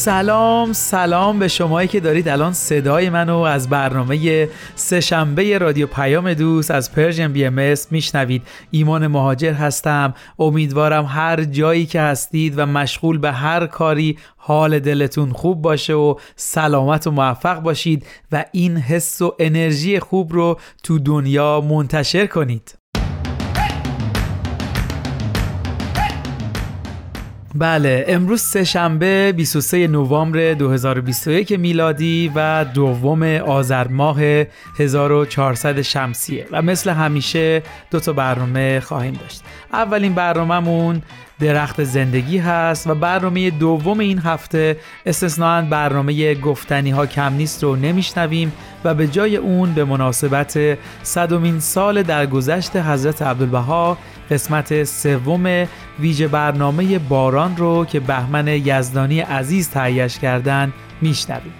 سلام سلام به شمایی که دارید. الان صدای منو از برنامه سهشنبه رادیو پیام دوست از Persian BM میشنوید. ایمان مهاجر هستم. امیدوارم هر جایی که هستید و مشغول به هر کاری حال دلتون خوب باشه و سلامت و موفق باشید و این حس و انرژی خوب رو تو دنیا منتشر کنید. بله امروز سهشنبه 23 نوامبر 2021 میلادی و دوم آذر ماه 1400 شمسیه. و مثل همیشه دو تا برنامه خواهیم داشت. اولین برنامهمون درخت زندگی هست و برنامه دوم این هفته استثنائا برنامه گفتنی ها کم نیست رو نمیشنویم و به جای اون به مناسبت صدومین سال درگذشت حضرت عبدالبها قسمت سوم ویژه برنامه باران رو که بهمن یزدانی عزیز تهیهش کردن میشنویم.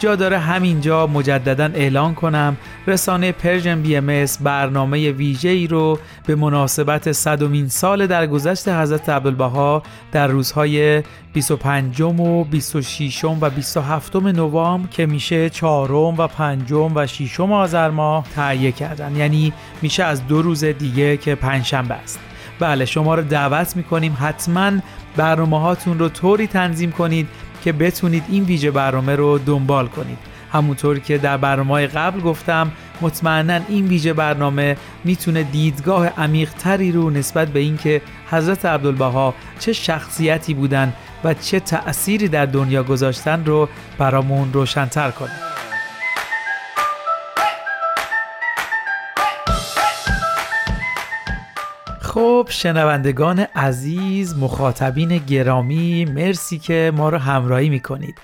جا داره همینجا مجددا اعلان کنم. رسانه Persian BM برنامه ویژه ای رو به مناسبت صدومین سال در گذشت حضرت عبدالبها در روزهای 25 و 26 و 27 نوامبر که میشه 4 و 5 و 6 آذر ماه تهیه کردن. یعنی میشه از دو روز دیگه که پنجشنبه است. بله شما رو دعوت می‌کنیم حتما برنامه هاتون رو طوری تنظیم کنید که بتونید این ویژه برنامه رو دنبال کنید. همونطور که در برنامه قبل گفتم مطمئنا این ویژه برنامه می‌تونه دیدگاه عمیق تری رو نسبت به اینکه حضرت عبدالبها چه شخصیتی بودن و چه تأثیری در دنیا گذاشتن رو برامون روشنتر کنه. خب شنوندگان عزیز مخاطبین گرامی مرسی که ما رو همراهی می‌کنید.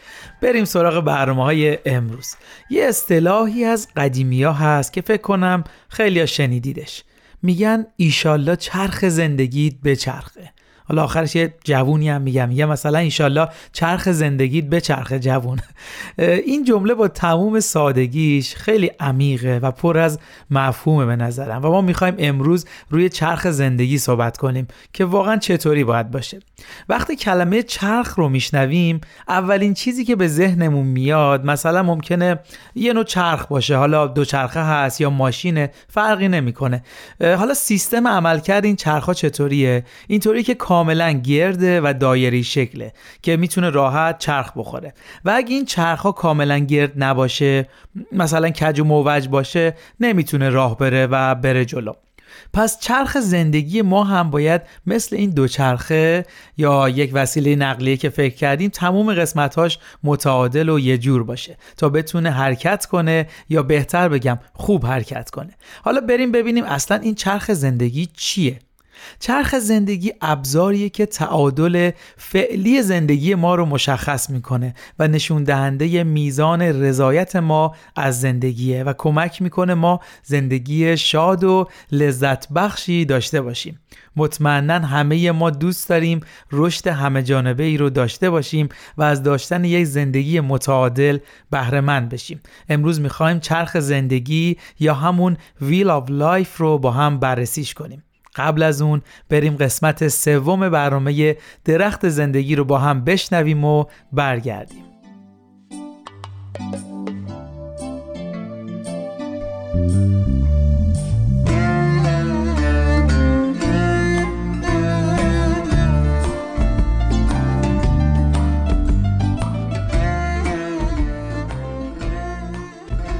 بریم سراغ برنامه های امروز. یه اصطلاحی از قدیمی ها هست که فکر کنم خیلی شنیدیدش. میگن ایشالله چرخ زندگیت به چرخه حالا آخرش یه جوونی هم میگم. میگه مثلا انشالله چرخ زندگیت به چرخ جوون. این جمله با تموم سادگیش خیلی عمیقه و پر از مفهومه به نظرم. و ما می‌خوایم امروز روی چرخ زندگی صحبت کنیم که واقعا چطوری باید باشه. وقتی کلمه چرخ رو میشنویم اولین چیزی که به ذهنمون میاد مثلا ممکنه یه نوع چرخ باشه. حالا دو چرخه هست یا ماشینه فرقی نمی‌کنه. حالا سیستم عملکرد این چرخها چطوریه؟ اینطوری که کاملا گرده و دایری شکله که می‌تونه راحت چرخ بخوره. و اگه این چرخ ها کاملا گرد نباشه مثلا کج و موج باشه نمی‌تونه راه بره و بره جلو. پس چرخ زندگی ما هم باید مثل این دو چرخه یا یک وسیله نقلیه که فکر کردیم تموم قسمتاش متعادل و یه جور باشه تا بتونه حرکت کنه یا بهتر بگم خوب حرکت کنه. حالا بریم ببینیم اصلا این چرخ زندگی چیه. چرخ زندگی ابزاریه که تعادل فعلی زندگی ما رو مشخص می‌کنه و نشون دهنده میزان رضایت ما از زندگیه و کمک می‌کنه ما زندگی شاد و لذت بخشی داشته باشیم. مطمئنا همه ما دوست داریم رشد همه جانبه ای رو داشته باشیم و از داشتن یک زندگی متعادل بهره مند بشیم. امروز می‌خوایم چرخ زندگی یا همون wheel of life رو با هم بررسیش کنیم. قبل از اون بریم قسمت سوم برنامه درخت زندگی رو با هم بشنویم و برگردیم.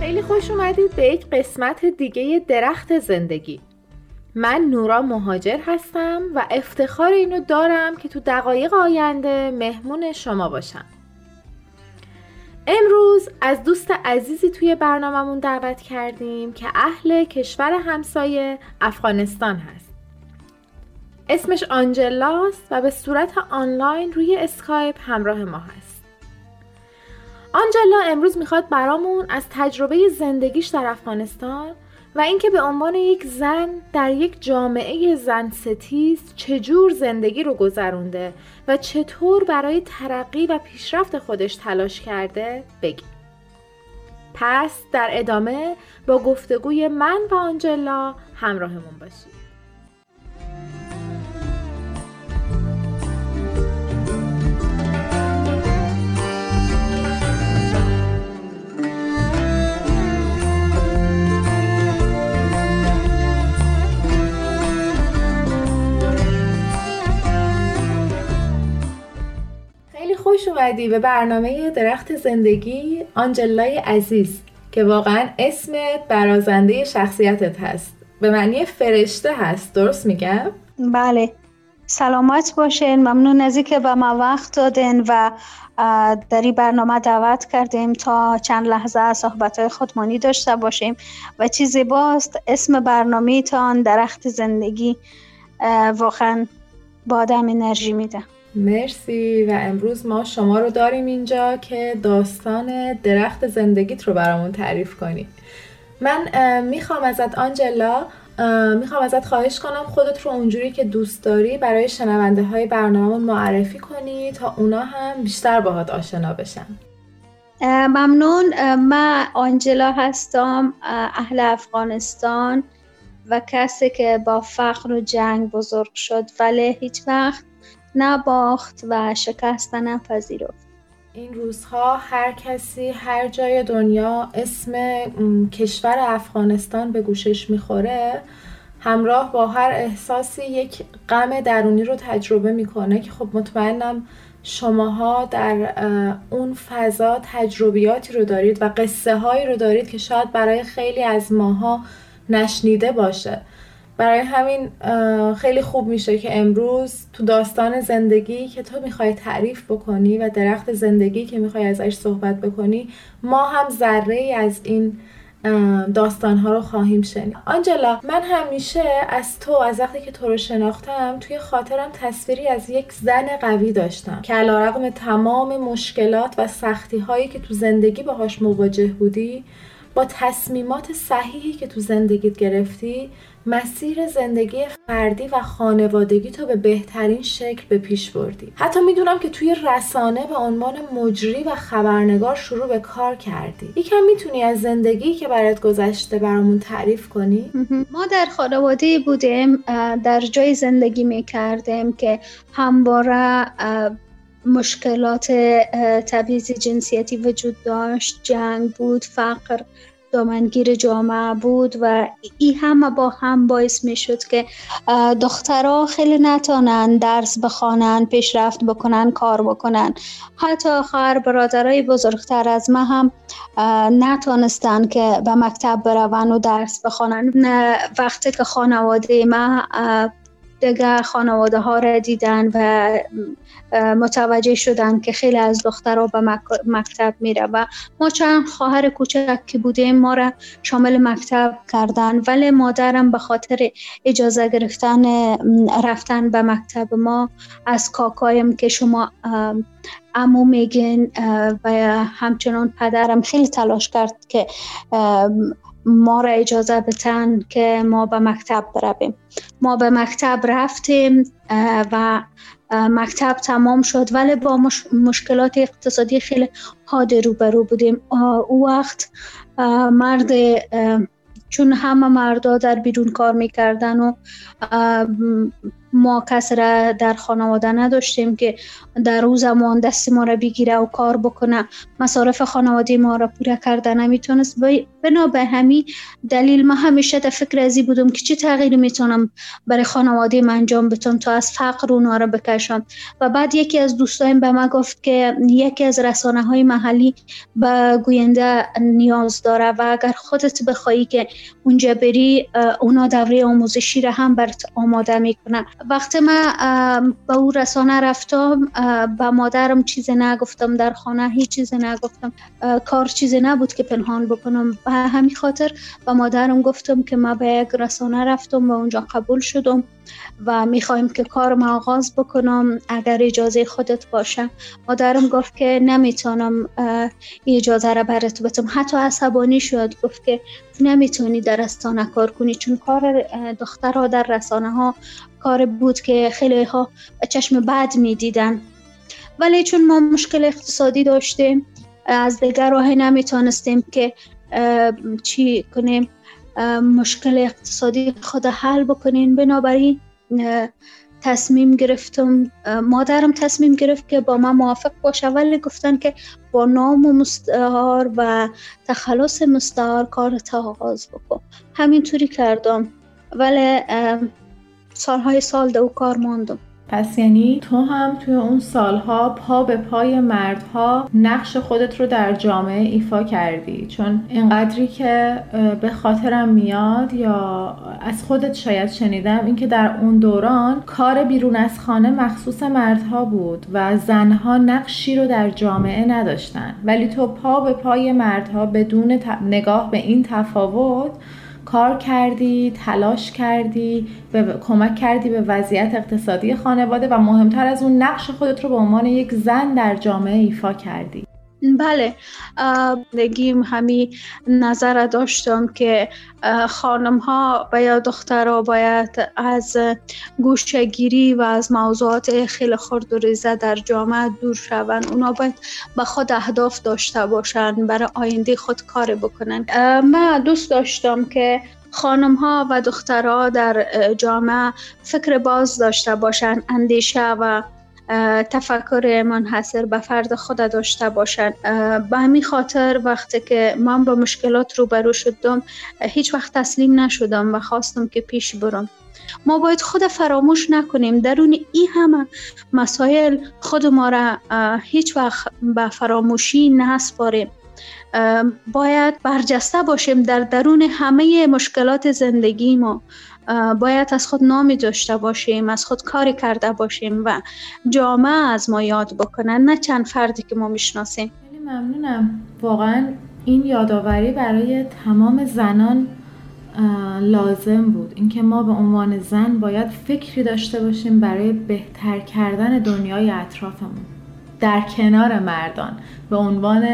خیلی خوش اومدید به یک قسمت دیگه درخت زندگی. من نورا مهاجر هستم و افتخار اینو دارم که تو دقایق آینده مهمون شما باشم. امروز از دوست عزیزی توی برنامهمون دعوت کردیم که اهل کشور همسایه افغانستان هست. اسمش آنجلاست و به صورت آنلاین روی اسکایپ همراه ما هست. آنجلا امروز می‌خواد برامون از تجربه زندگیش در افغانستان و اینکه به عنوان یک زن در یک جامعه زن ستیز چجور زندگی رو گذرونده و چطور برای ترقی و پیشرفت خودش تلاش کرده بگی پس در ادامه با گفتگوی من و آنجلا همراهمون باشید. خوش اومدی به برنامه درخت زندگی آنجلای عزیز که واقعا اسمت برازنده شخصیتت هست. به معنی فرشته هست. درست میگم؟ بله. سلامت باشین. ممنون از که به ما وقت دادین و در این برنامه دعوت کردیم تا چند لحظه صحبت خودمانی داشته باشیم. و چیزی باست اسم برنامه تان درخت زندگی واقعا با آدم انرژی میده. مرسی و امروز ما شما رو داریم اینجا که داستان درخت زندگیت رو برامون تعریف کنی من می‌خوام ازت آنجلا می‌خوام ازت خواهش کنم خودت رو اونجوری که دوست داری برای شنونده های برنامه معرفی کنی تا اونا هم بیشتر باهات آشنا بشن. ممنون. من آنجلا هستم اهل افغانستان و کسی که با فقر و جنگ بزرگ شد ولی هیچ وقت نباخت و شکست نپذیرفت این روزها هر کسی هر جای دنیا اسم کشور افغانستان به گوشش می‌خوره همراه با هر احساسی یک غم درونی رو تجربه می‌کنه که خب مطمئنم شماها در اون فضا تجربیاتی رو دارید و قصه هایی رو دارید که شاید برای خیلی از ماها نشنیده باشه. برای همین خیلی خوب میشه که امروز تو داستان زندگی که تو می‌خوای تعریف بکنی و درخت زندگی که می‌خوای ازش صحبت بکنی ما هم ذره از این داستان ها رو خواهیم شنید. آنجلا من همیشه از تو از وقتی که تو رو شناختم توی خاطرم تصویری از یک زن قوی داشتم که علیرغم تمام مشکلات و سختی هایی که تو زندگی باهاش مواجه بودی با تصمیمات صحیحی که تو زندگیت گرفتی مسیر زندگی فردی و خانوادگی تو به بهترین شکل به پیش بردی. حتی می‌دونم که توی رسانه به عنوان مجری و خبرنگار شروع به کار کردی. یکم می‌تونی از زندگی که برات گذشته برامون تعریف کنی؟ ما در خانواده بودیم در جای زندگی می‌کردیم که همواره مشکلات تبعیض جنسیتی وجود داشت جنگ بود فقر دامنگیر جامعه بود و این همه با هم باعث می شد که دخترها خیلی نتانن درس بخوانن پیشرفت بکنن کار بکنن. حتی خواهر برادرای بزرگتر از ما هم نتانستن که به مکتب برون و درس بخوانن وقتی که خانواده ما دیگه خانواده ها را دیدن و متوجه شدن که خیلی از دخترها به مکتب میره و ما چند خواهر کوچک که بودیم ما را شامل مکتب کردن ولی مادرم به خاطر اجازه گرفتن رفتن به مکتب ما از کاکایم که شما امو میگین و همچنان پدرم خیلی تلاش کرد که ما را اجازه بتن که ما به مکتب برویم. ما به مکتب رفتیم و مکتب تمام شد ولی با مشکلات اقتصادی خیلی حاد روبرو بودیم. او وقت مرد چون همه مردا در بیرون کار می‌کردن و ما کس را در خانواده نداشتیم که در روز زمان دست ما را بگیره و کار بکنه. مصارف خانواده ما را پوره کرده نمی‌تونست. بنا به همین دلیل ما همیشه در فکر ازی بودم که چه تغییر می‌تونم برای خانواده من انجام بتونم تا از فقر اونها را بکشم. و بعد یکی از دوستایم به ما گفت که یکی از رسانه های محلی به گوینده نیاز داره و اگر خودت بخوایی که اونجا بری اونا دوره آموزشی را هم برات آماده می‌کنن. وقتی من به او رسانه رفتم به مادرم چیز نگفتم در خانه هیچ چیز نگفتم. کار چیز نبود که پنهان بکنم. به همین خاطر به مادرم گفتم که ما به یک رسانه رفتم و اونجا قبول شدم و می‌خوایم که کارم آغاز بکنم اگر اجازه خودت باشه. مادرم گفت که نمی‌تونم اجازه را برات بدم. حتی عصبانی شد گفت که نمی‌تونی در رسانه کار کنی چون کار دخترها در رسانه ها کار بود که خیلی ها چشم بد می‌دیدن. ولی چون ما مشکل اقتصادی داشتیم از دیگر راه نمی‌تونستیم که چی کنیم مشکل اقتصادی خود حل بکنین بنابراین تصمیم گرفتم مادرم تصمیم گرفت که با من موافق باشه. ولی گفتن که نام و مستعار و تخلص مستعار کار تا آغاز بکن. همینطوری کردم. ولی سالهای سال دو کار ماندم. پس یعنی تو هم توی اون سالها پا به پای مردها نقش خودت رو در جامعه ایفا کردی. چون اینقدری که به خاطرم میاد یا از خودت شاید شنیدم اینکه در اون دوران کار بیرون از خانه مخصوص مردها بود و زنها نقشی رو در جامعه نداشتن. ولی تو پا به پای مردها بدون نگاه به این تفاوت کار کردی تلاش کردی به کمک کردی به وضعیت اقتصادی خانواده و مهمتر از اون نقش خودت رو به عنوان یک زن در جامعه ایفا کردی. بله بگیم همی نظر داشتم که خانم ها و یا دخترها باید از گوشگیری و از موضوعات خیلی خرد و ریزه در جامعه دور شوند. اونا باید به خود اهداف داشته باشند برای آینده خود کار بکنن من دوست داشتم که خانم ها و دخترها در جامعه فکر باز داشته باشند اندیشه و تفکر منحصر به فرد خود داشته باشند. به همین خاطر وقتی که من با مشکلات روبرو شدم هیچ وقت تسلیم نشدم و خواستم که پیش برم. ما باید خود فراموش نکنیم. درون این همه مسائل خود ما را هیچ وقت به فراموشی نسپاریم. باید برجسته باشیم در درون همه مشکلات زندگی ما. باید از خود نامی داشته باشیم از خود کاری کرده باشیم و جامعه از ما یاد بکنن نه چند فردی که ما می‌شناسیم. خیلی ممنونم. واقعا این یادآوری برای تمام زنان لازم بود. اینکه ما به عنوان زن باید فکری داشته باشیم برای بهتر کردن دنیای اطرافمون. در کنار مردان. به عنوان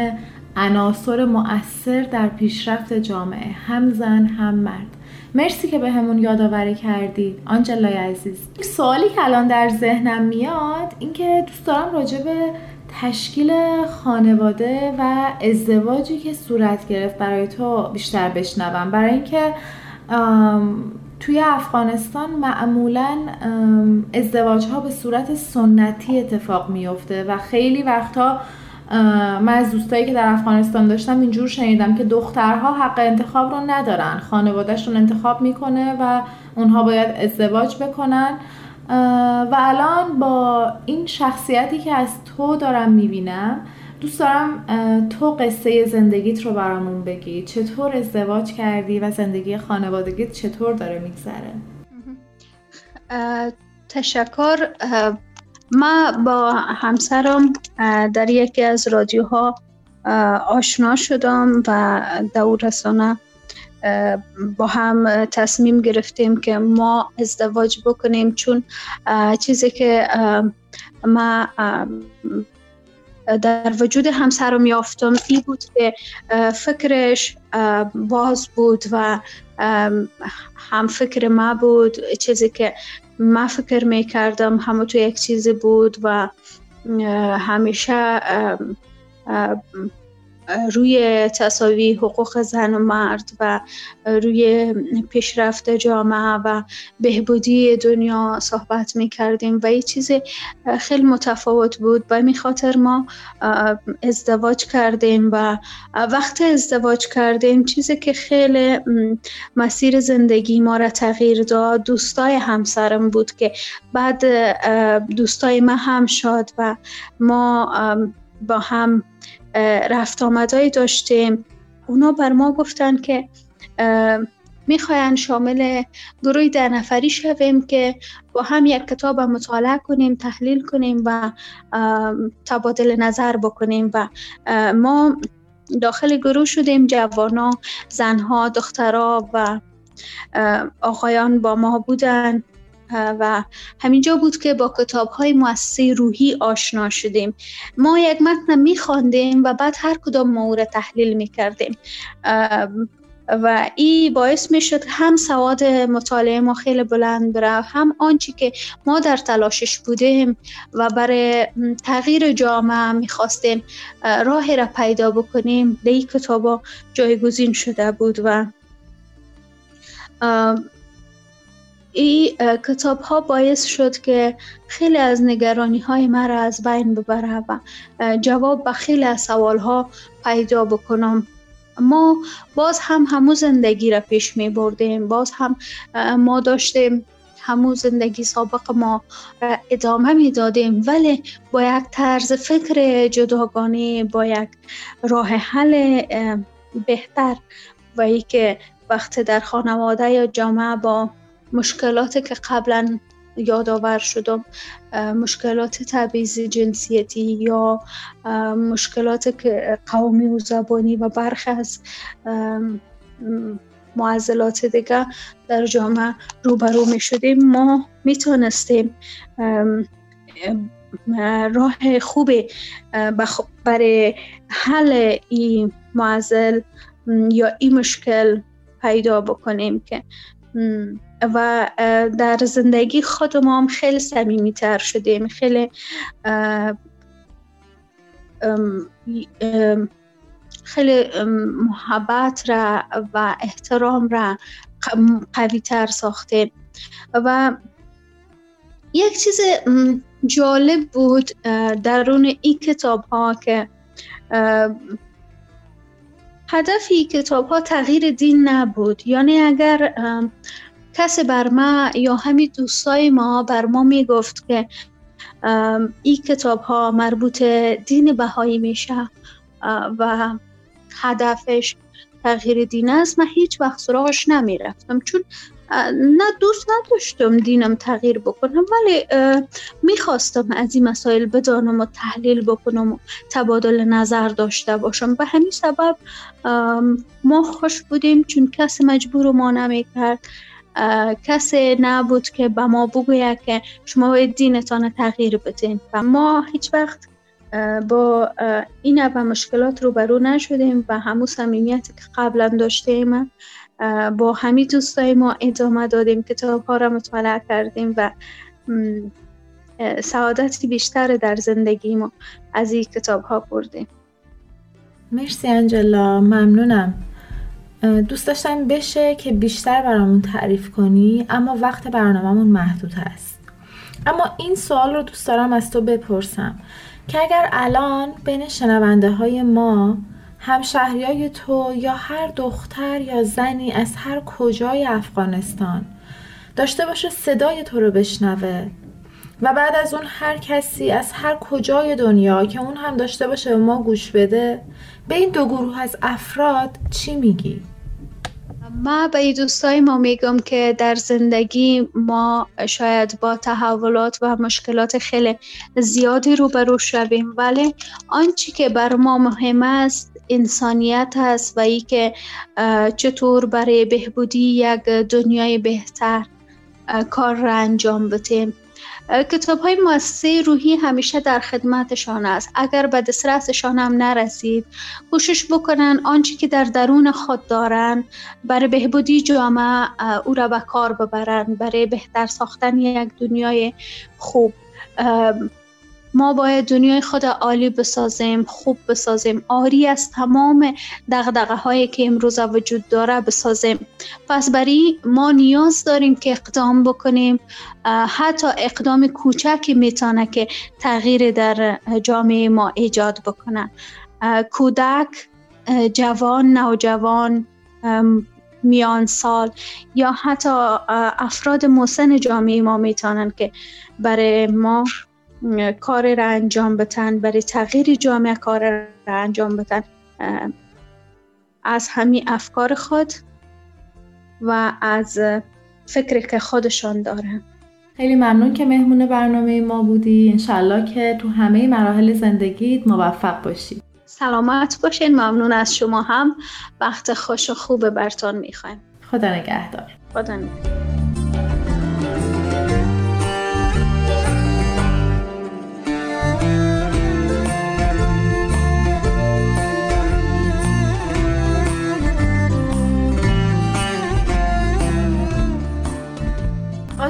عناصر مؤثر در پیشرفت جامعه. هم زن هم مرد. مرسی که به همون یادآوری کردید آنجلای عزیز. سوالی که الان در ذهنم میاد اینکه دوست دارم راجع به تشکیل خانواده و ازدواجی که صورت گرفت برای تو بیشتر بشنوم. برای اینکه توی افغانستان معمولا ازدواج ها به صورت سنتی اتفاق میفته و خیلی وقتها من از دوستایی که در افغانستان داشتم اینجور شنیدم که دخترها حق انتخاب رو ندارن. خانوادهشون انتخاب می‌کنه و اونها باید ازدواج بکنن. و الان با این شخصیتی که از تو دارم می‌بینم دوست دارم تو قصه زندگیت رو برامون بگی. چطور ازدواج کردی و زندگی خانوادگیت چطور داره میگذره؟ تشکر. ما با همسرم در یکی از رادیوها آشنا شدم و دور رسانه با هم تصمیم گرفتیم که ما ازدواج بکنیم. چون چیزی که ما در وجود همسرم یافتم ای بود که فکرش باز بود و هم فکر ما بود. چیزی که ما فکر می کردم همه تو یک چیزی بود و همیشه روی تصاوی حقوق زن و مرد و روی پیشرفت جامعه و بهبودی دنیا صحبت می کردیم و یه چیز خیلی متفاوت بود. و می خاطر ما ازدواج کردیم و وقت ازدواج کردیم چیزی که خیلی مسیر زندگی ما را تغییر داد. دوستای همسرم بود که بعد دوستای ما هم شد و ما با هم رفت آمدهایی داشتیم. اونا بر ما گفتن که می‌خواین شامل گروه ده نفری شویم که با هم یک کتاب مطالعه کنیم تحلیل کنیم و تبادل نظر بکنیم و ما داخل گروه شدیم جوانا زنها دخترها و آقایان با ما بودن. و همینجا بود که با کتاب های مؤسسه روحی آشنا شدیم. ما یک متن می خواندیم و بعد هر کدام مورد تحلیل می کردیم و این باعث می شد هم سواد مطالعه ما خیلی بلند بره هم آنچه که ما در تلاشش بودیم و برای تغییر جامعه می خواستیم راه را پیدا بکنیم. در این کتابا جایگزین شده بود و این کتاب ها باعث شد که خیلی از نگرانی های مرا از بین ببره و جواب به خیلی از سوال ها پیدا بکنم. ما باز هم همو زندگی را پیش می بردیم باز هم ما داشتیم همو زندگی سابق ما را ادامه می دادیم ولی با یک طرز فکر جداگانه با یک راه حل بهتر. و ای که وقت در خانواده یا جامعه با مشکلاتی که قبلا یادآور شدم مشکلات تبعیض جنسیتی یا مشکلات قومی و زبانی و برخی از معضلات دیگه در جامعه روبرو می شدیم ما می تونستیم راه خوبی برای حل این معضل یا این مشکل پیدا بکنیم که و در زندگی خود ما هم خیلی سمیمی تر شدیم. خیلی خیلی محبت را و احترام را قوی تر ساختیم. و یک چیز جالب بود درون این کتاب ها که هدف این کتاب ها تغییر دین نبود. یعنی اگر کسی بر ما یا همین دوستای ما بر ما می‌گفت که این کتاب ها مربوط دین بهایی میشه و هدفش تغییر دین است من هیچ وقت سراغش نمی‌رفتم. چون نه دوست نداشتم دینم تغییر بکنم ولی می‌خواستم از این مسائل بدانم و تحلیل بکنم و تبادل نظر داشته باشم. به همین سبب ما خوش بودیم چون کسی مجبور ما نمی‌کرد. کسی نبود که به ما بگوید که شما باید دینتان تغییر بدین. و ما هیچ وقت با این و مشکلات روبرو نشدیم و همون صمیمیتی که قبلا داشتیم. با همین دوستای ما ادامه دادیم کتاب ها را مطالعه کردیم و سعادتی بیشتر در زندگی ما از این کتاب ها بردیم. مرسی انجلا ممنونم. دوست داشتم بشه که بیشتر برامون تعریف کنی اما وقت برنامهمون محدود هست اما این سوال رو دوست دارم از تو بپرسم که اگر الان بین شنونده های ما همشهریای تو یا هر دختر یا زنی از هر کجای افغانستان. داشته باشه صدای تو رو بشنوه. و بعد از اون هر کسی از هر کجای دنیا که اون هم داشته باشه به ما گوش بده به این دو گروه از افراد چی میگی؟ ما به دوستای ما میگم که در زندگی ما شاید با تحولات و مشکلات خیلی زیادی روبرو شویم. ولی آنچه که بر ما مهم است انسانیت است و ای که چطور برای بهبودی یک دنیای بهتر کار را انجام بدیم کتاب های مؤسسه روحی همیشه در خدمتشان است. اگر به دسترسشان هم نرسید کوشش بکنن آنچه که در درون خود دارن برای بهبودی جامعه او را به کار ببرن برای بهتر ساختن یک دنیای خوب. ما باید دنیای خود عالی بسازیم خوب بسازیم. آری از تمام دغدغه هایی که امروز وجود داره بسازیم. پس برای ما نیاز داریم که اقدام بکنیم. حتی اقدام کوچکی می‌تونه که تغییر در جامعه ما ایجاد بکنه. کودک جوان نوجوان میان سال یا حتی افراد مسن جامعه ما می‌تونن که برای ما کار را انجام بتن برای تغییر جامعه کار را انجام بتن از همین افکار خود و از فکری که خودشان دارن. خیلی ممنون که مهمون برنامه ما بودی. انشالله که تو همه مراحل زندگیت موفق باشی. سلامت باشین. ممنون از شما هم. وقت خوش و خوب برتان می‌خوایم. خدا نگهدار. خدا نگهدار.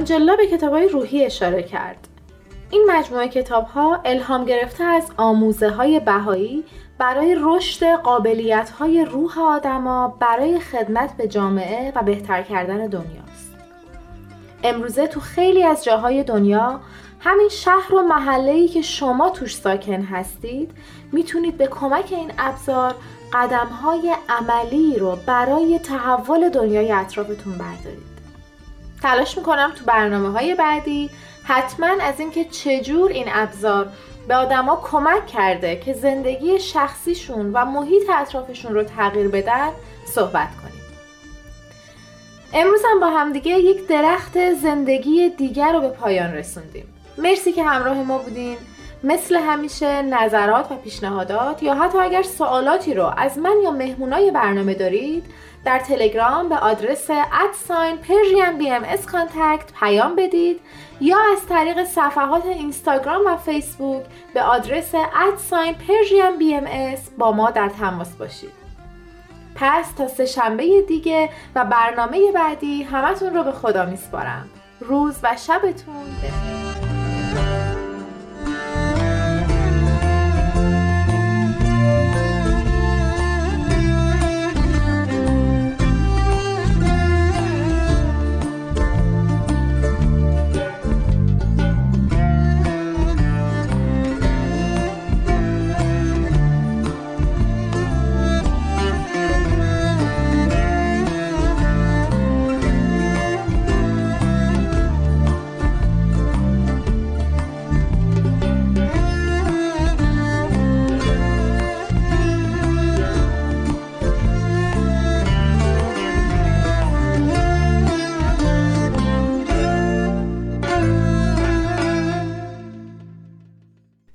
آنجلا به کتاب های روحی اشاره کرد. این مجموعه کتاب ها الهام گرفته از آموزه های بهایی برای رشد قابلیت های روح آدما برای خدمت به جامعه و بهتر کردن دنیاست. امروزه تو خیلی از جاهای دنیا همین شهر و محله‌ای که شما توش ساکن هستید می‌تونید به کمک این ابزار قدم های عملی رو برای تحول دنیای اطرافتون بردارید. تلاش می‌کنم تو برنامه های بعدی حتما از اینکه چجور این ابزار به آدما کمک کرده که زندگی شخصیشون و محیط اطرافشون رو تغییر بدن صحبت کنیم. امروز هم با همدیگه یک درخت زندگی دیگر رو به پایان رسوندیم. مرسی که همراه ما بودین. مثل همیشه نظرات و پیشنهادات یا حتی اگر سوالاتی رو از من یا مهمونای برنامه دارید در تلگرام به آدرس at sign Persian BM contact پیام بدید یا از طریق صفحات اینستاگرام و فیسبوک به آدرس at sign Persian BM با ما در تماس باشید. پس تا سه شنبه دیگه و برنامه بعدی همتون رو به خدا میسپارم. روز و شبتون بخیر.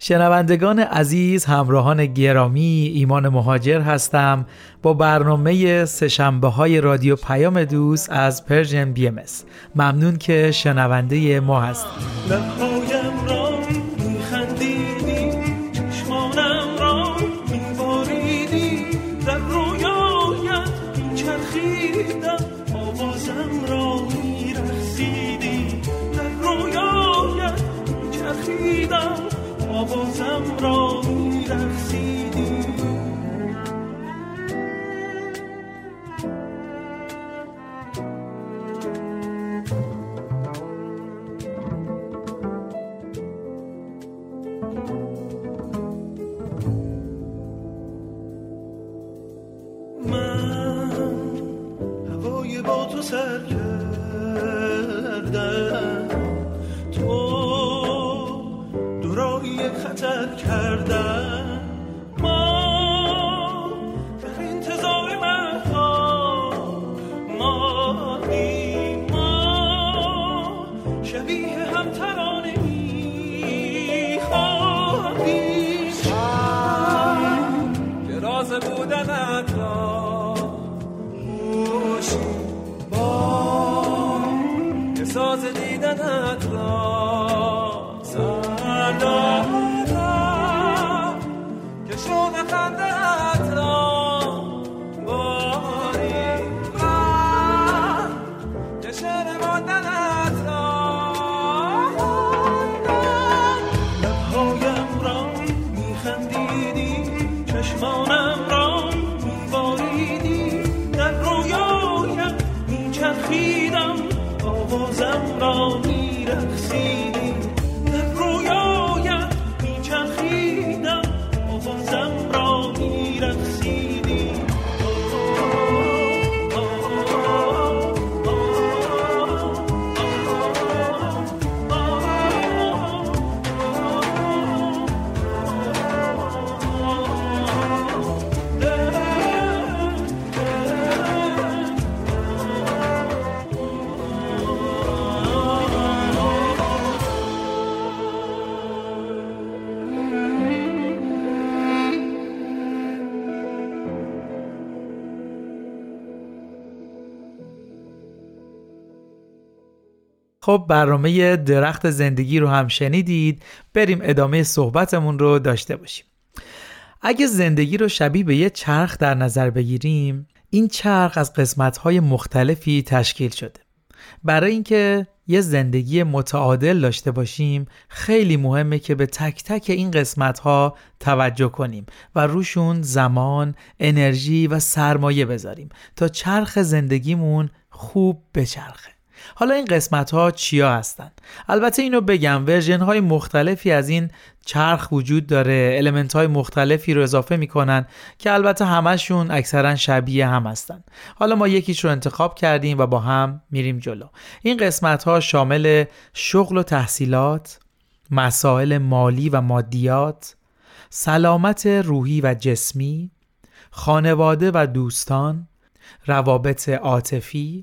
شنوندگان عزیز همراهان گرامی ایمان مهاجر هستم با برنامه سشنبه های رادیو پیام دوست از پرژن بی ام ممنون که شنونده ما هستید. باشی. با احساس دیدنت را خب برنامه درخت زندگی رو هم شنیدید بریم ادامه صحبتمون رو داشته باشیم. اگه زندگی رو شبیه به یه چرخ در نظر بگیریم این چرخ از قسمت‌های مختلفی تشکیل شده. برای اینکه یه زندگی متعادل داشته باشیم خیلی مهمه که به تک تک این قسمت ها توجه کنیم و روشون زمان، انرژی و سرمایه بذاریم تا چرخ زندگیمون خوب بچرخه. حالا این قسمت ها چیا هستن؟ البته اینو بگم ورژن های مختلفی از این چرخ وجود داره المنت های مختلفی رو اضافه می‌کنن که البته همشون اکثرا شبیه هم هستن حالا ما یکیش رو انتخاب کردیم و با هم میریم جلو این قسمت ها شامل شغل و تحصیلات مسائل مالی و مادیات سلامت روحی و جسمی خانواده و دوستان روابط عاطفی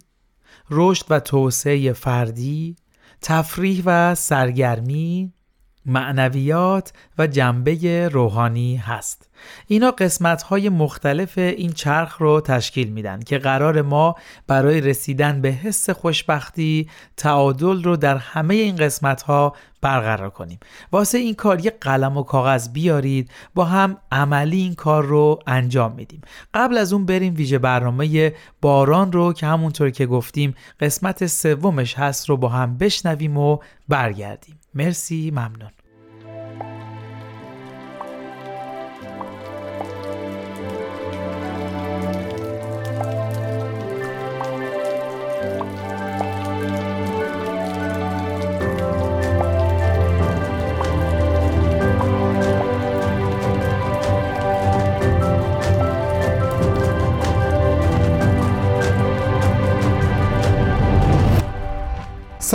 رشد و توسعه فردی تفریح و سرگرمی معنویات و جنبه روحانی هست. اینا قسمت های مختلف این چرخ رو تشکیل میدن که قرار ما برای رسیدن به حس خوشبختی تعادل رو در همه این قسمت ها برقرار کنیم. واسه این کار یه قلم و کاغذ بیارید با هم عملی این کار رو انجام میدیم. قبل از اون بریم ویژه برنامه باران رو که همونطور که گفتیم قسمت سومش هست رو با هم بشنویم و برگردیم. مرسی ممنون.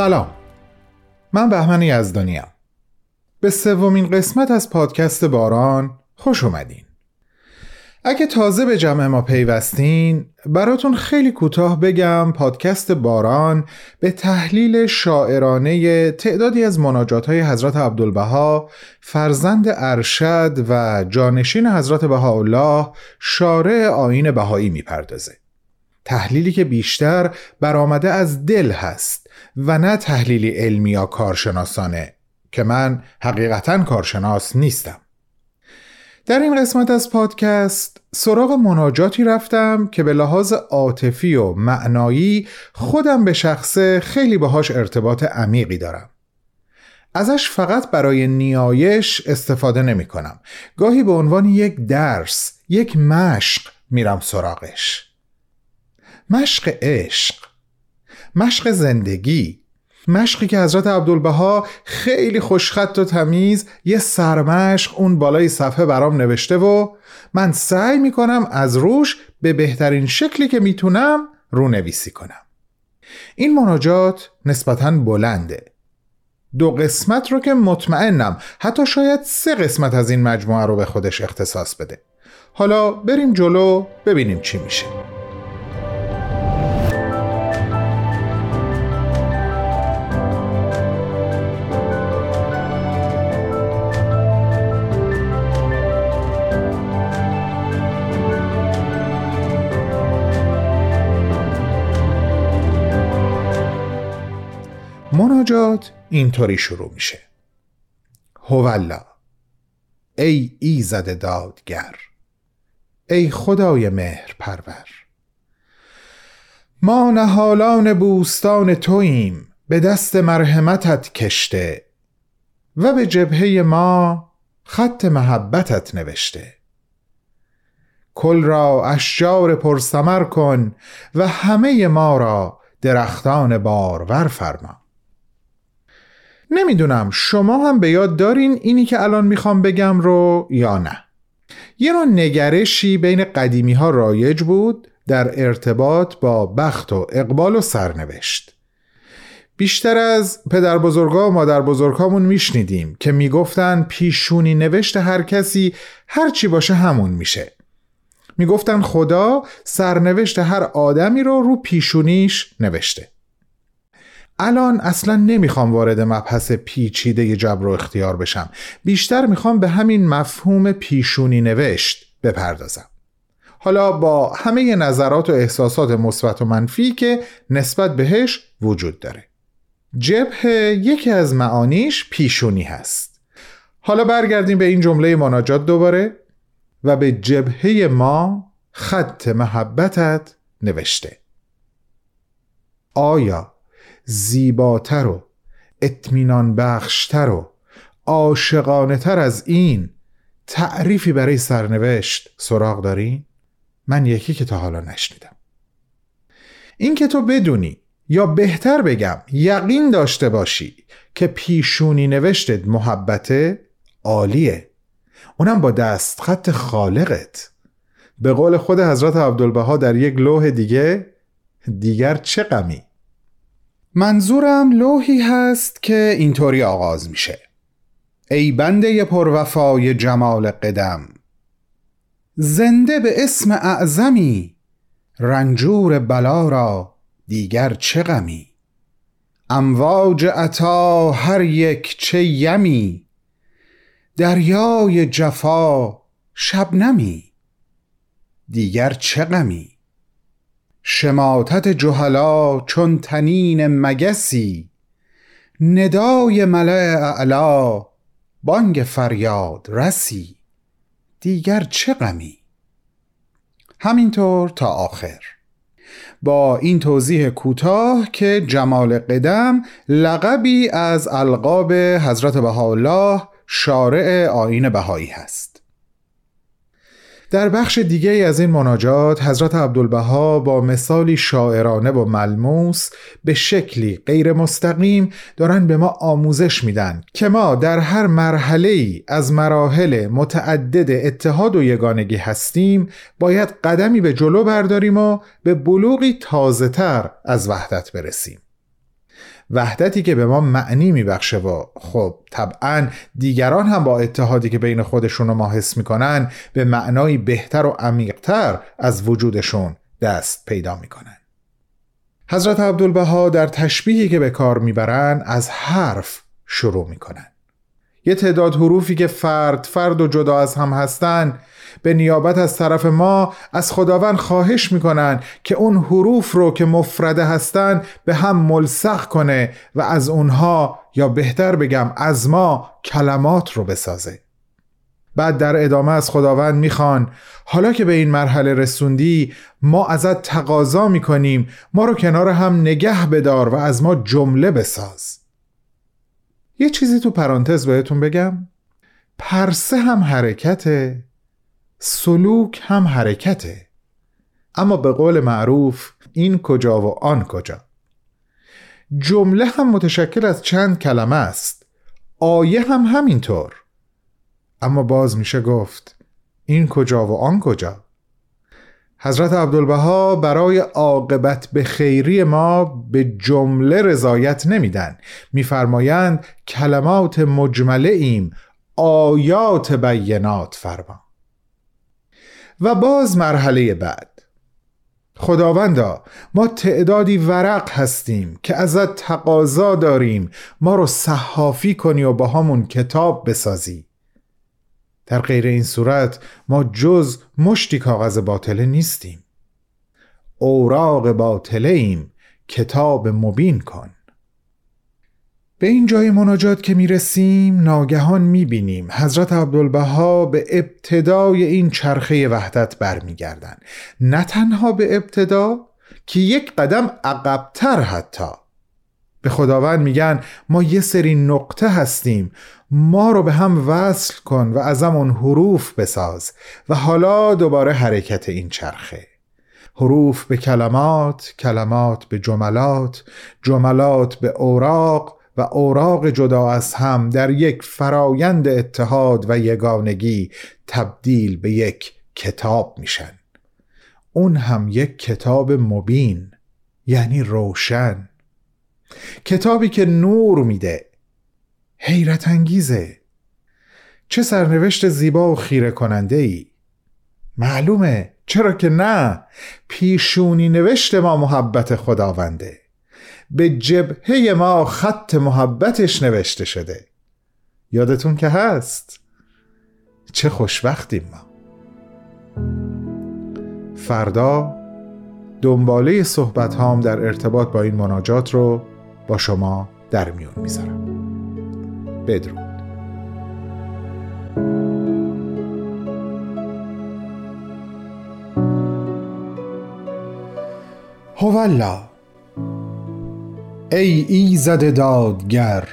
سلام. من بهمن یزدانیم به سومین قسمت از پادکست باران خوش اومدین. اگه تازه به جمع ما پیوستین براتون خیلی کوتاه بگم پادکست باران به تحلیل شاعرانه تعدادی از مناجات های حضرت عبدالبها فرزند ارشد و جانشین حضرت بهاءالله شارع آین بهایی می‌پردازه. تحلیلی که بیشتر برآمده از دل هست. و نه تحلیلی علمی یا کارشناسانه که من حقیقتا کارشناس نیستم. در این قسمت از پادکست سراغ مناجاتی رفتم که به لحاظ عاطفی و معنایی خودم به شخصه خیلی باهاش ارتباط عمیقی دارم. ازش فقط برای نیایش استفاده نمی کنم. گاهی به عنوان یک درس یک مشق میرم سراغش. مشق عشق. مشق زندگی. مشقی که حضرت عبدالبها خیلی خوشخط و تمیز یه سرمشق اون بالای صفحه برام نوشته و من سعی می‌کنم از روش به بهترین شکلی که می‌تونم رو نویسی کنم. این مناجات نسبتا بلنده. دو قسمت رو که مطمئنم حتی شاید سه قسمت از این مجموعه رو به خودش اختصاص بده. حالا بریم جلو ببینیم چی میشه. مناجات اینطوری شروع میشه. هولا ای ایزد دادگر ای خدای مهر پرور ما نهالان بوستان توییم به دست مرحمتت کشته و به جبهه ما خط محبتت نوشته. کل را اشجار پرسمر کن و همه ما را درختان بارور فرما. نمی‌دونم شما هم به یاد دارین اینی که الان می‌خوام بگم رو یا نه. یه نوع نگرشی بین قدیمی ها رایج بود در ارتباط با بخت و اقبال و سرنوشت. بیشتر از پدر بزرگا و مادر بزرگامون میشنیدیم که می‌گفتن پیشونی نوشت هر کسی هر چی باشه همون میشه. می‌گفتن خدا سرنوشت هر آدمی رو رو پیشونیش نوشته. الان اصلا نمی‌خوام وارد مبحث پیچیده جبر و اختیار بشم. بیشتر می‌خوام به همین مفهوم پیشونی نوشت بپردازم. حالا با همه نظرات و احساسات مثبت و منفی که نسبت بهش وجود داره. جبه یکی از معانیش پیشونی هست. حالا برگردیم به این جمله مناجات دوباره و به جبهه ما خط محبتت نوشته. آیا زیباتر و اطمینان بخشتر و عاشقانه تر از این تعریفی برای سرنوشت سراغ داری؟ من یکی که تا حالا نشنیدم. این که تو بدونی یا بهتر بگم یقین داشته باشی که پیشونی نوشتت محبته عالیه. اونم با دست خط خالقت. به قول خود حضرت عبدالبها در یک لوح دیگه دیگر چه غمی؟ منظورم لوحی هست که اینطوری آغاز میشه. ای بنده پروفای جمال قدم زنده به اسم اعظمی رنجور بلا را دیگر چه غمی؟ امواج عطا هر یک چه یمی دریای جفا شبنمی دیگر چه غمی؟ شماتت جهلا چون تنین مگسی. ندای ملع اعلا بانگ فریاد رسی. دیگر چه غمی؟ همینطور تا آخر. با این توضیح کوتاه که جمال قدم لقبی از القاب حضرت بهاءالله شارع آین بهایی هست. در بخش دیگه از این مناجات حضرت عبدالبها با مثالی شاعرانه و ملموس به شکلی غیر مستقیم دارن به ما آموزش میدن که ما در هر مرحله ای از مراحل متعدد اتحاد و یگانگی هستیم باید قدمی به جلو برداریم و به بلوغی تازه تر از وحدت برسیم. وحدتی که به ما معنی میبخشه و خب طبعا دیگران هم با اتحادی که بین خودشون و ما حس می‌کنن به معنایی بهتر و عمیقتر از وجودشون دست پیدا می‌کنن. حضرت عبدالبها در تشبیهی که به کار می‌برن از حرف شروع می‌کنن. یه تعداد حروفی که فرد فرد و جدا از هم هستن به نیابت از طرف ما از خداوند خواهش می‌کنن که اون حروف رو که مفرده هستن به هم ملسخ کنه و از اونها یا بهتر بگم از ما کلمات رو بسازه. بعد در ادامه از خداوند می‌خوان حالا که به این مرحله رسوندی ما ازت تقاضا می‌کنیم ما رو کنار هم نگه بدار و از ما جمله بساز. یه چیزی تو پرانتز بهتون بگم. پرسه هم حرکته سلوک هم حرکته. اما به قول معروف این کجا و آن کجا. جمله هم متشکل از چند کلمه است. آیه هم همینطور. اما باز میشه گفت این کجا و آن کجا؟ حضرت عبدالبها برای عاقبت به خیری ما به جمله رضایت نمیدن. میفرمایند کلمات مجمله ایم آیات بینات فرما و باز مرحله بعد. خداوندا ما تعدادی ورق هستیم که ازت تقاضا داریم. ما رو صحافی کنی و با همون کتاب بسازی. در غیر این صورت ما جز مشتی کاغذ باطله نیستیم. اوراق باطله ایم. کتاب مبین کن. به این جای مناجات که می‌رسیم ناگهان می‌بینیم حضرت عبدالبها به ابتدای این چرخه وحدت برمیگردن. نه تنها به ابتدا که یک قدم عقبتر حتی به خداوند میگن ما یه سری نقطه هستیم ما رو به هم وصل کن و از همون حروف بساز و حالا دوباره حرکت این چرخه. حروف به کلمات کلمات به جملات جملات به اوراق و اوراق جدا از هم در یک فرایند اتحاد و یگانگی تبدیل به یک کتاب میشن. اون هم یک کتاب مبین یعنی روشن. کتابی که نور میده. حیرت انگیزه. چه سرنوشت زیبا و خیره کننده ای معلومه. چرا که نه. پیشونی نوشت ما محبت خداونده. به جبهه ما خط محبتش نوشته شده. یادتون که هست؟ چه خوشبختیم ما. فردا دنباله صحبت هام در ارتباط با این مناجات رو با شما در میون می‌ذارم. بدرود. هولا ای ایزد دادگر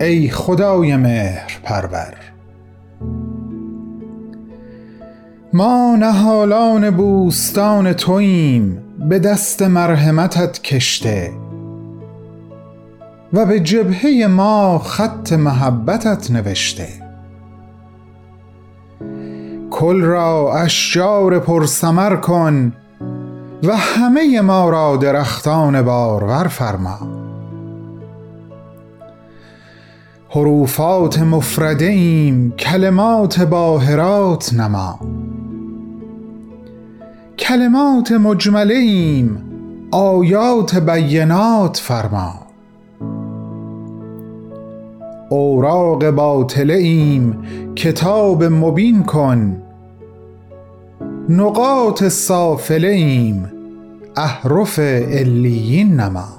ای خدای مهر پرور ما نهالان بوستان توییم به دست مرحمتت کشته. و به جبهه ما خط محبتت نوشته. کل را اشجار پرسمر کن و همه ما را درختان بارور فرما. حروفات مفرده ایم کلمات باهرات نما. کلمات مجمله ایم آیات بینات فرما. اوراق باطله ایم کتاب مبین کن. نقاط سافله ایم احرف علیین نما.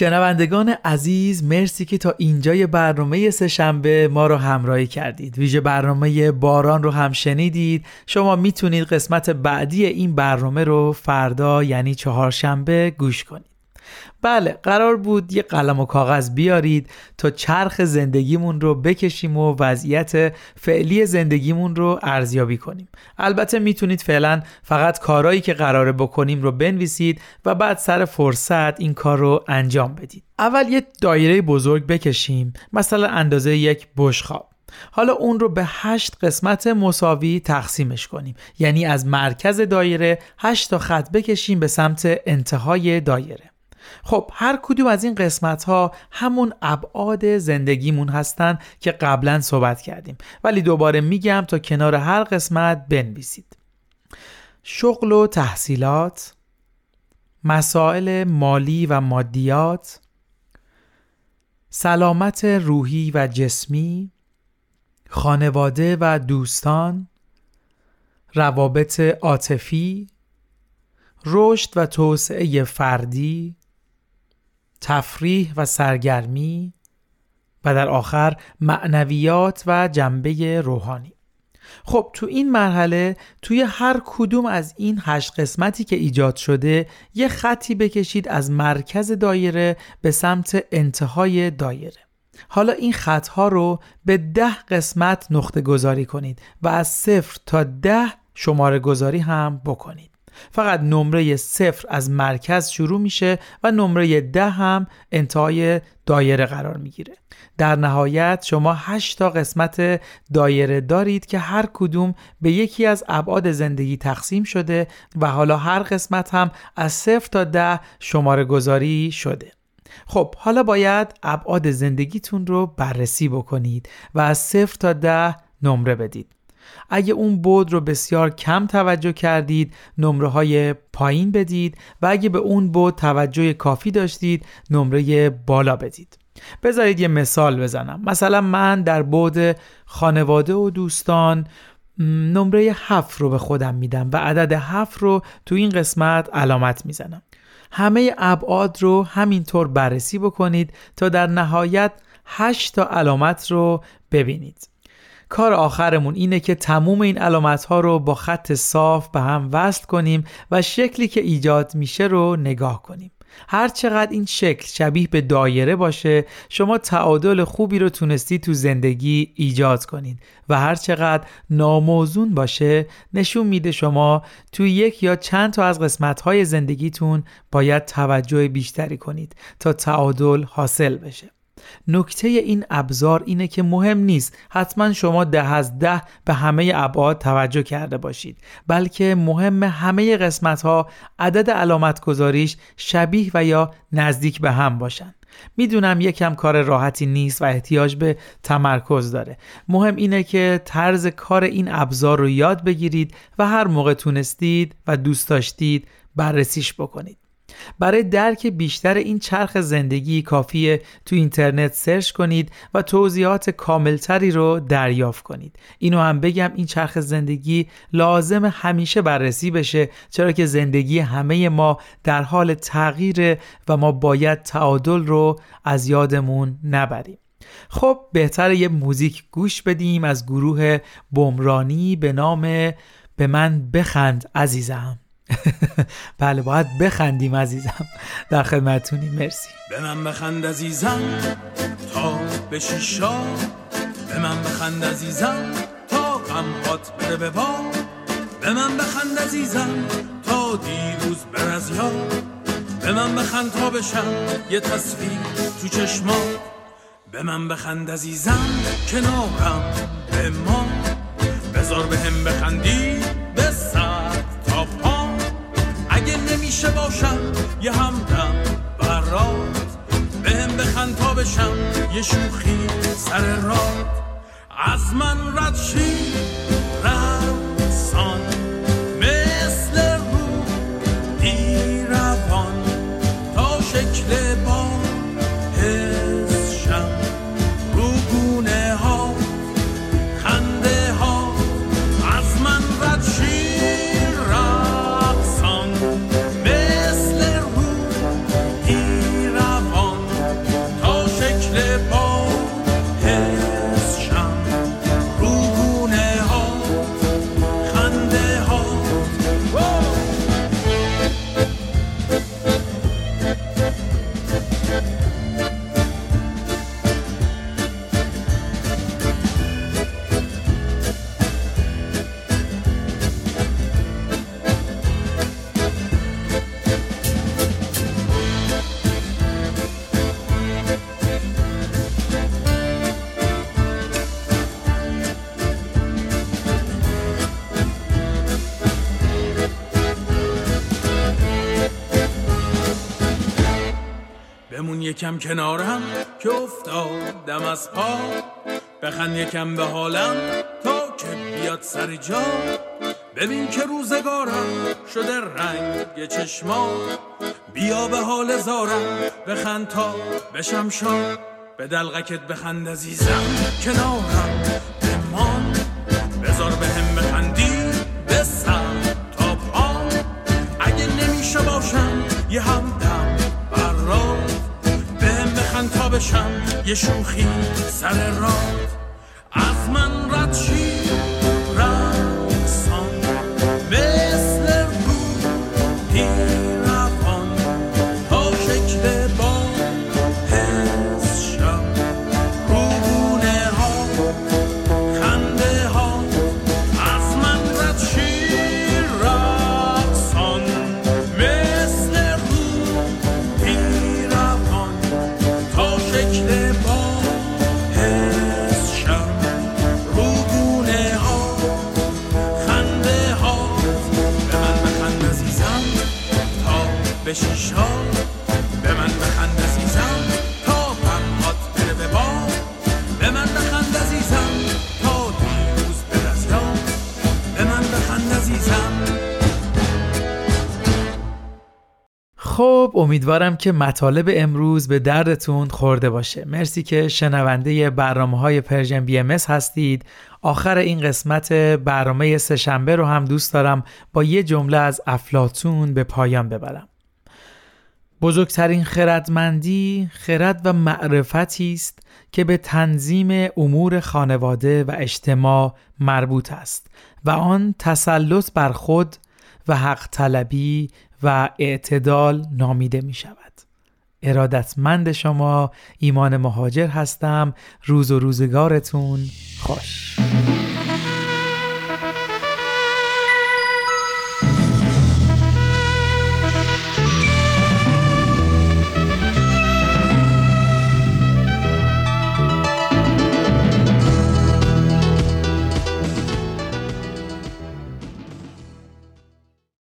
شنوندگان عزیز مرسی که تا اینجای برنامه سهشنبه ما رو همراهی کردید. ویژه برنامه باران رو هم شنیدید. شما می‌تونید قسمت بعدی این برنامه رو فردا یعنی چهارشنبه گوش کنید. بله قرار بود یه قلم و کاغذ بیارید تا چرخ زندگیمون رو بکشیم و وضعیت فعلی زندگیمون رو ارزیابی کنیم. البته می‌تونید فعلا فقط کارهایی که قراره بکنیم رو بنویسید و بعد سر فرصت این کار رو انجام بدید. اول یه دایره بزرگ بکشیم مثلا اندازه یک بشخاب حالا اون رو به هشت قسمت مساوی تقسیمش کنیم. یعنی از مرکز دایره هشت تا خط بکشیم به سمت انتهای دایره. خب هر کدوم از این قسمت ها همون ابعاد زندگیمون هستن که قبلا صحبت کردیم. ولی دوباره میگم تا کنار هر قسمت بنویسید. شغل و تحصیلات مسائل مالی و مادیات سلامت روحی و جسمی خانواده و دوستان روابط عاطفی رشد و توسعه فردی تفریح و سرگرمی و در آخر معنویات و جنبه روحانی. خب تو این مرحله توی هر کدوم از این هشت قسمتی که ایجاد شده یه خطی بکشید از مرکز دایره به سمت انتهای دایره. حالا این خطها رو به ده قسمت نقطه گذاری کنید و از صفر تا ده شماره گذاری هم بکنید. فقط نمره صفر از مرکز شروع میشه و نمره ده هم انتهای دایره قرار می‌گیره. در نهایت شما 8 تا قسمت دایره دارید که هر کدوم به یکی از ابعاد زندگی تقسیم شده و حالا هر قسمت هم از صفر تا ده شماره گذاری شده. خب حالا باید ابعاد زندگیتون رو بررسی بکنید و از صفر تا ده نمره بدید. اگه اون بود رو بسیار کم توجه کردید نمره های پایین بدید و اگه به اون بود توجه کافی داشتید نمره بالا بدید. بذارید یه مثال بزنم. مثلا من در بود خانواده و دوستان نمره هفت رو به خودم میدم و عدد هفت رو تو این قسمت علامت می‌زنم. همه ابعاد رو همینطور بررسی بکنید تا در نهایت 8 تا علامت رو ببینید. کار آخرمون اینه که تموم این علامت ها رو با خط صاف به هم وصل کنیم و شکلی که ایجاد میشه رو نگاه کنیم. هر چقدر این شکل شبیه به دایره باشه شما تعادل خوبی رو تونستی تو زندگی ایجاد کنید و هر چقدر ناموزون باشه نشون میده شما تو یک یا چند تا از قسمت های زندگیتون باید توجه بیشتری کنید تا تعادل حاصل بشه. نکته این ابزار اینه که مهم نیست. حتما شما ده از ده به همه ابعاد توجه کرده باشید. بلکه مهم همه قسمت ها عدد علامت گذاریش شبیه و یا نزدیک به هم باشن. می‌دونم یکم کار راحتی نیست و احتیاج به تمرکز داره. مهم اینه که طرز کار این ابزار رو یاد بگیرید و هر موقع تونستید و دوست داشتید بررسیش بکنید. برای درک بیشتر این چرخ زندگی کافیه تو اینترنت سرچ کنید و توضیحات کاملتری رو دریافت کنید. اینو هم بگم این چرخ زندگی لازم همیشه بررسی بشه چرا که زندگی همه ما در حال تغییر و ما باید تعادل رو از یادمون نبریم. خب بهتر یه موزیک گوش بدیم از گروه بمرانی به نام به من بخند عزیزم بله باید بخندیم عزیزم. در خدمتونی مرسی. به من بخند عزیزم تا به شیشا. به من بخند عزیزم تا غمهات بره به با به من بخند عزیزم تا دیروز بر از یاد به من بخند تا بشم یه تصویر تو چشما به من بخند عزیزم کنارم به ما. بذار به هم بخندی. اگه نمیشه باشم یه همدم برات به هم بخند تا بشم یه شوخی سر راد از من رد شی رسان مثل رو روان. تا شکل یکم کنارم که افتادم از پا. بخند یکم به حالم تا که بیاد سر جا. ببین که روزگارم شده رنگ چشما. بیا به حال زارم بخند تا بشم شاد. به دلغکت بخند عزیزم کنارم یه شوخی سر راد از من رد شی امیدوارم که مطالب امروز به دردتون خورده باشه. مرسی که شنونده برنامه های Persian BM هستید. آخر این قسمت برنامه سهشنبه رو هم دوست دارم با یه جمله از افلاطون به پایان ببرم. بزرگترین خردمندی خرد و معرفتی است که به تنظیم امور خانواده و اجتماع مربوط است و آن تسلط بر خود و حق طلبی و اعتدال نامیده می شود. ارادتمند شما ایمان مهاجر هستم روز و روزگارتون خوش